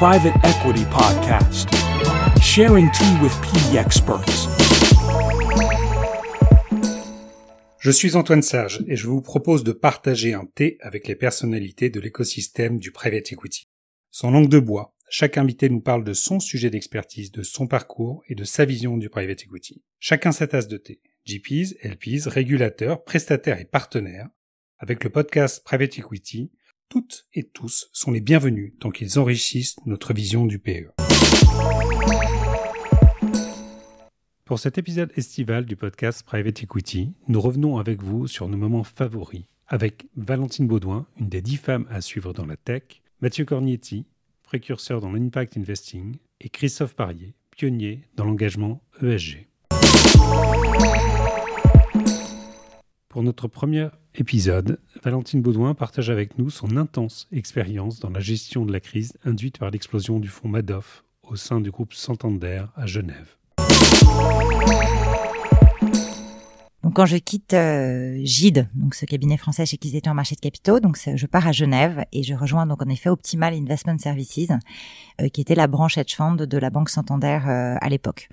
private equity podcast, sharing tea with PE experts. Je suis Antoine Sage et je vous propose de partager un thé avec les personnalités de l'écosystème du private equity. Sans langue de bois, chaque invité nous parle de son sujet d'expertise, de son parcours et de sa vision du private equity. Chacun sa tasse de thé. GPs, LPs, régulateurs, prestataires et partenaires. Avec le podcast Private Equity, toutes et tous sont les bienvenus tant qu'ils enrichissent notre vision du PE. Pour cet épisode estival du podcast Private Equity, nous revenons avec vous sur nos moments favoris, avec Valentine Baudouin, une des dix femmes à suivre dans la tech, Mathieu Cornietti, précurseur dans l'impact investing, et Christophe Parier, pionnier dans l'engagement ESG. Pour notre premier épisode, Valentine Baudouin partage avec nous son intense expérience dans la gestion de la crise induite par l'explosion du fonds Madoff au sein du groupe Santander à Genève. Donc quand je quitte euh, Gide, donc ce cabinet français chez qui ils étaient en marché de capitaux, donc je pars à Genève et je rejoins donc en effet Optimal Investment Services, euh, qui était la branche hedge fund de la banque Santander euh, à l'époque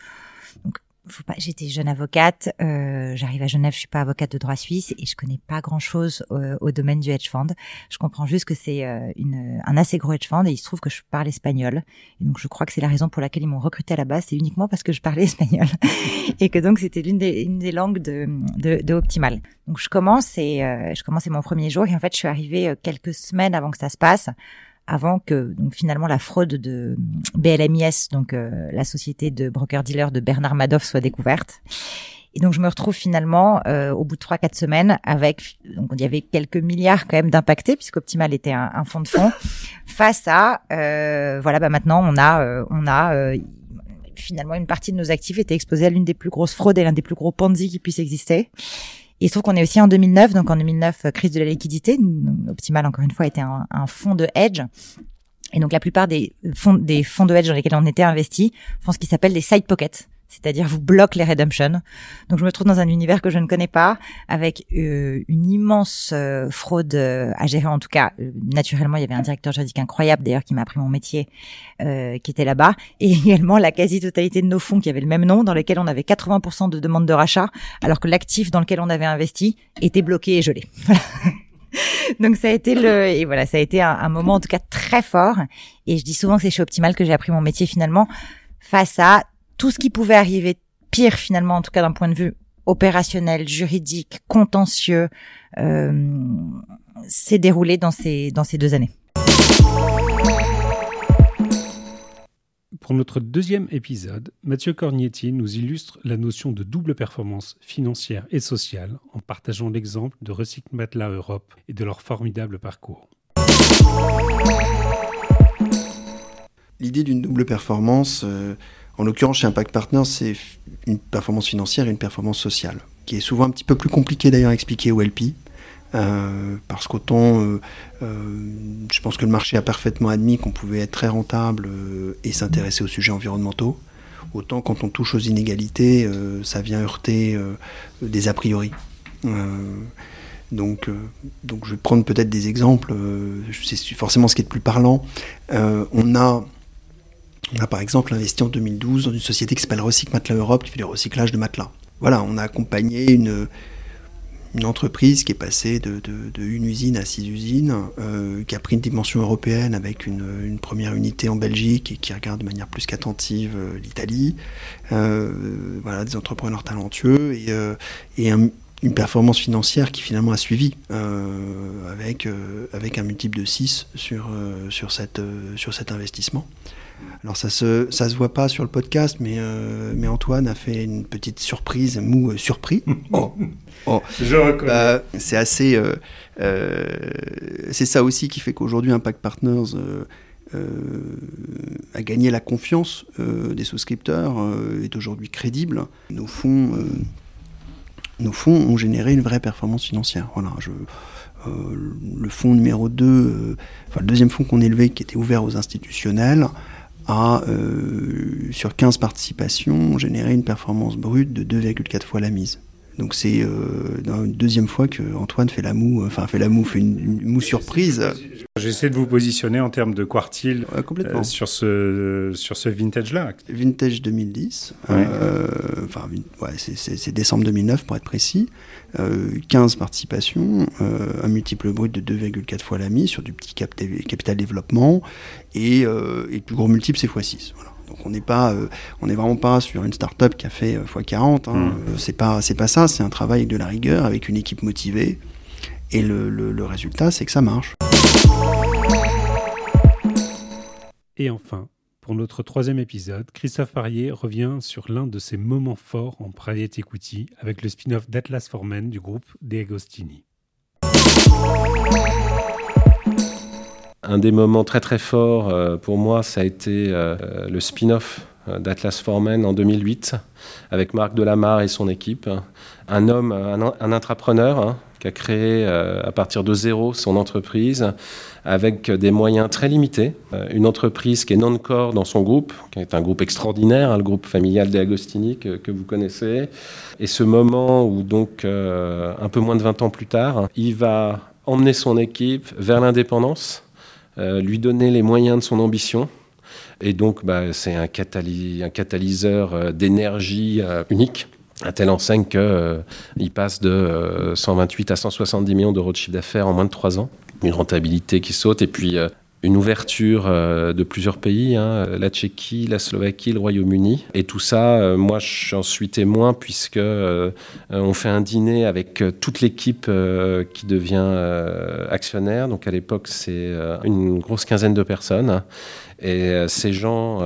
faut pas, j'étais jeune avocate, euh, j'arrive à Genève, je suis pas avocate de droit suisse et je connais pas grand chose euh, au domaine du hedge fund. Je comprends juste que c'est euh, un assez gros hedge fund et il se trouve que je parle espagnol. Donc je crois que c'est la raison pour laquelle ils m'ont recruté à la base, c'est uniquement parce que je parlais espagnol et que donc c'était l'une des, une des langues de, de, de Optimal. Donc je commence et euh, je commence mon premier jour et en fait je suis arrivée quelques semaines avant que ça se passe avant que donc finalement la fraude de BLMIS, donc euh, la société de broker-dealer de Bernard Madoff, soit découverte. Et donc je me retrouve finalement euh, au bout de trois quatre semaines avec donc il y avait quelques milliards quand même d'impactés puisqu'Optimal était un, un, fonds de fonds face à euh, voilà bah maintenant on a euh, on a euh, finalement une partie de nos actifs était exposée à l'une des plus grosses fraudes et l'un des plus gros Ponzi qui puisse exister. Il se trouve qu'on est aussi en 2009, donc en 2009, euh, crise de la liquidité. Optimal, encore une fois, était un, fonds de hedge. Et donc la plupart des fonds, des fonds de hedge dans lesquels on était investis font ce qui s'appelle des side pockets c'est-à-dire vous bloque les redemptions. Donc je me trouve dans un univers que je ne connais pas, avec euh, une immense euh, fraude euh, à gérer. En tout cas, naturellement, il y avait un directeur juridique incroyable d'ailleurs qui m'a appris mon métier, qui était là-bas, et également la quasi-totalité de nos fonds qui avaient le même nom, dans lesquels on avait 80% de demandes de rachat, alors que l'actif dans lequel on avait investi était bloqué et gelé. Donc ça a été le et voilà ça a été un moment en tout cas très fort et je dis souvent que c'est chez Optimal que j'ai appris mon métier finalement face à tout ce qui pouvait arriver pire finalement, en tout cas d'un point de vue opérationnel, juridique, contentieux, euh, s'est déroulé dans ces, dans ces deux années. Pour notre deuxième épisode, Mathieu Cornietti nous illustre la notion de double performance financière et sociale en partageant l'exemple de Recycle Matelas Europe et de leur formidable parcours. L'idée d'une double performance, euh, en l'occurrence, chez Impact Partners, c'est une performance financière et une performance sociale, qui est souvent un petit peu plus compliqué d'ailleurs à expliquer au LP. Euh, parce qu'autant, euh, euh, je pense que le marché a parfaitement admis qu'on pouvait être très rentable et s'intéresser aux sujets environnementaux, autant quand on touche aux inégalités, ça vient heurter des a priori. donc, donc, je vais prendre peut-être des exemples. c'est forcément ce qui est le plus parlant. on a on a par exemple investi en 2012 dans une société qui s'appelle Recycle Matelas Europe qui fait du recyclage de matelas. Voilà, on a accompagné une, entreprise qui est passée de, une usine à six usines, euh, qui a pris une dimension européenne avec une, première unité en Belgique et qui regarde de manière plus qu'attentive euh, l'Italie. Euh, voilà, des entrepreneurs talentueux et, et un, une performance financière qui finalement a suivi euh, avec, avec un multiple de 6 sur, sur, cette, sur cet investissement. Alors ça se ça se voit pas sur le podcast, mais euh, mais Antoine a fait une petite surprise, mou euh, surpris. Oh, oh. Je reconnais. C'est assez. Euh, euh, c'est ça aussi qui fait qu'aujourd'hui Impact Partners euh, euh, a gagné la confiance des souscripteurs, est aujourd'hui crédible. Nos fonds nos fonds ont généré une vraie performance financière. Voilà, je le fonds numéro 2, enfin le deuxième fonds qu'on élevait qui était ouvert aux institutionnels, a, euh, sur 15 participations, généré une performance brute de 2,4 fois la mise. Donc c'est euh, une deuxième fois que Antoine fait la moue, enfin fait la moue, fait une, une moue surprise. J'essaie de vous positionner en termes de quartile Ouais, complètement. euh, sur ce sur ce vintage-là. Vintage 2010, Ouais. euh, enfin vin- ouais, c'est- c'est c'est décembre 2009 pour être précis, euh, 15 participations, euh, un multiple brut de 2,4 fois la mise sur du petit cap- capital développement et, et le plus gros multiple c'est x6. Voilà. Donc on n'est pas, euh, on n'est vraiment pas sur une start-up qui a fait euh, x40. Hein. Mm. Euh, C'est pas, c'est pas ça. C'est un travail avec de la rigueur, avec une équipe motivée. Et le, le- le résultat, c'est que ça marche. Et enfin, pour notre troisième épisode, Christophe Parier revient sur l'un de ses moments forts en private equity avec le spin-off d'Atlas Formen du groupe De Agostini. Un des moments très très forts euh, pour moi, ça a été euh, le spin-off euh, d'Atlas Formen en 2008 avec Marc Delamarre et son équipe. Un homme, un, intrapreneur hein, qui a créé à partir de zéro son entreprise avec des moyens très limités. Une entreprise qui est non-core dans son groupe, qui est un groupe extraordinaire, hein, le groupe familial des Agostini que, vous connaissez. Et ce moment où donc un peu moins de 20 ans plus tard, il va emmener son équipe vers l'indépendance lui donner les moyens de son ambition. Et donc, bah, c'est un, cataly- un catalyseur euh, d'énergie euh, unique, à telle enseigne qu'il passe de euh, 128 à 170 millions d'euros de chiffre d'affaires en moins de 3 ans. Une rentabilité qui saute, et puis euh, une ouverture euh, de plusieurs pays, hein, la Tchéquie, la Slovaquie, le Royaume-Uni. Et tout ça, euh, moi, j'en suis témoin, puisque euh, on fait un dîner avec toute l'équipe qui devient actionnaire. Donc à l'époque, c'est une grosse quinzaine de personnes. Et ces gens,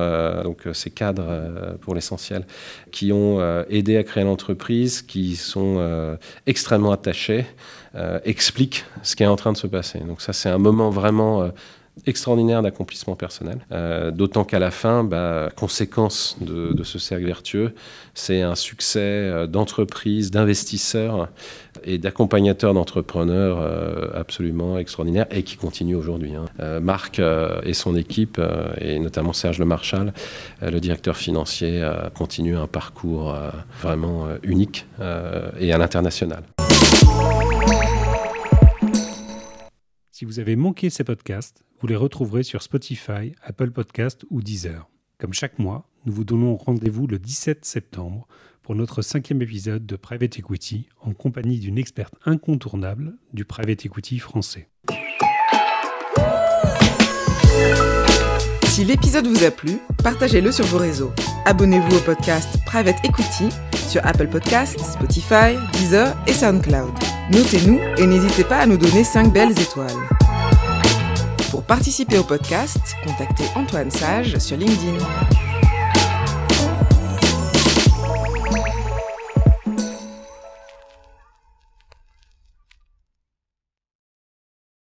donc ces cadres pour l'essentiel, qui ont aidé à créer l'entreprise, qui sont extrêmement attachés, expliquent ce qui est en train de se passer. Donc ça, c'est un moment vraiment extraordinaire d'accomplissement personnel. Euh, D'autant qu'à la fin, bah, conséquence de, ce cercle vertueux, c'est un succès euh, d'entreprise, d'investisseurs et d'accompagnateurs d'entrepreneurs euh, absolument extraordinaire et qui continue aujourd'hui. hein. Marc et son équipe, et notamment Serge Le Marchal, le directeur financier, continuent un parcours vraiment unique et à l'international. Si vous avez manqué ces podcasts, vous les retrouverez sur Spotify, Apple Podcasts ou Deezer. Comme chaque mois, nous vous donnons rendez-vous le 17 septembre pour notre cinquième épisode de Private Equity en compagnie d'une experte incontournable du private equity français. Si l'épisode vous a plu, partagez-le sur vos réseaux. Abonnez-vous au podcast Private Equity sur Apple Podcasts, Spotify, Deezer et SoundCloud. Notez-nous et n'hésitez pas à nous donner 5 belles étoiles. Pour participer au podcast, contactez Antoine Sage sur LinkedIn.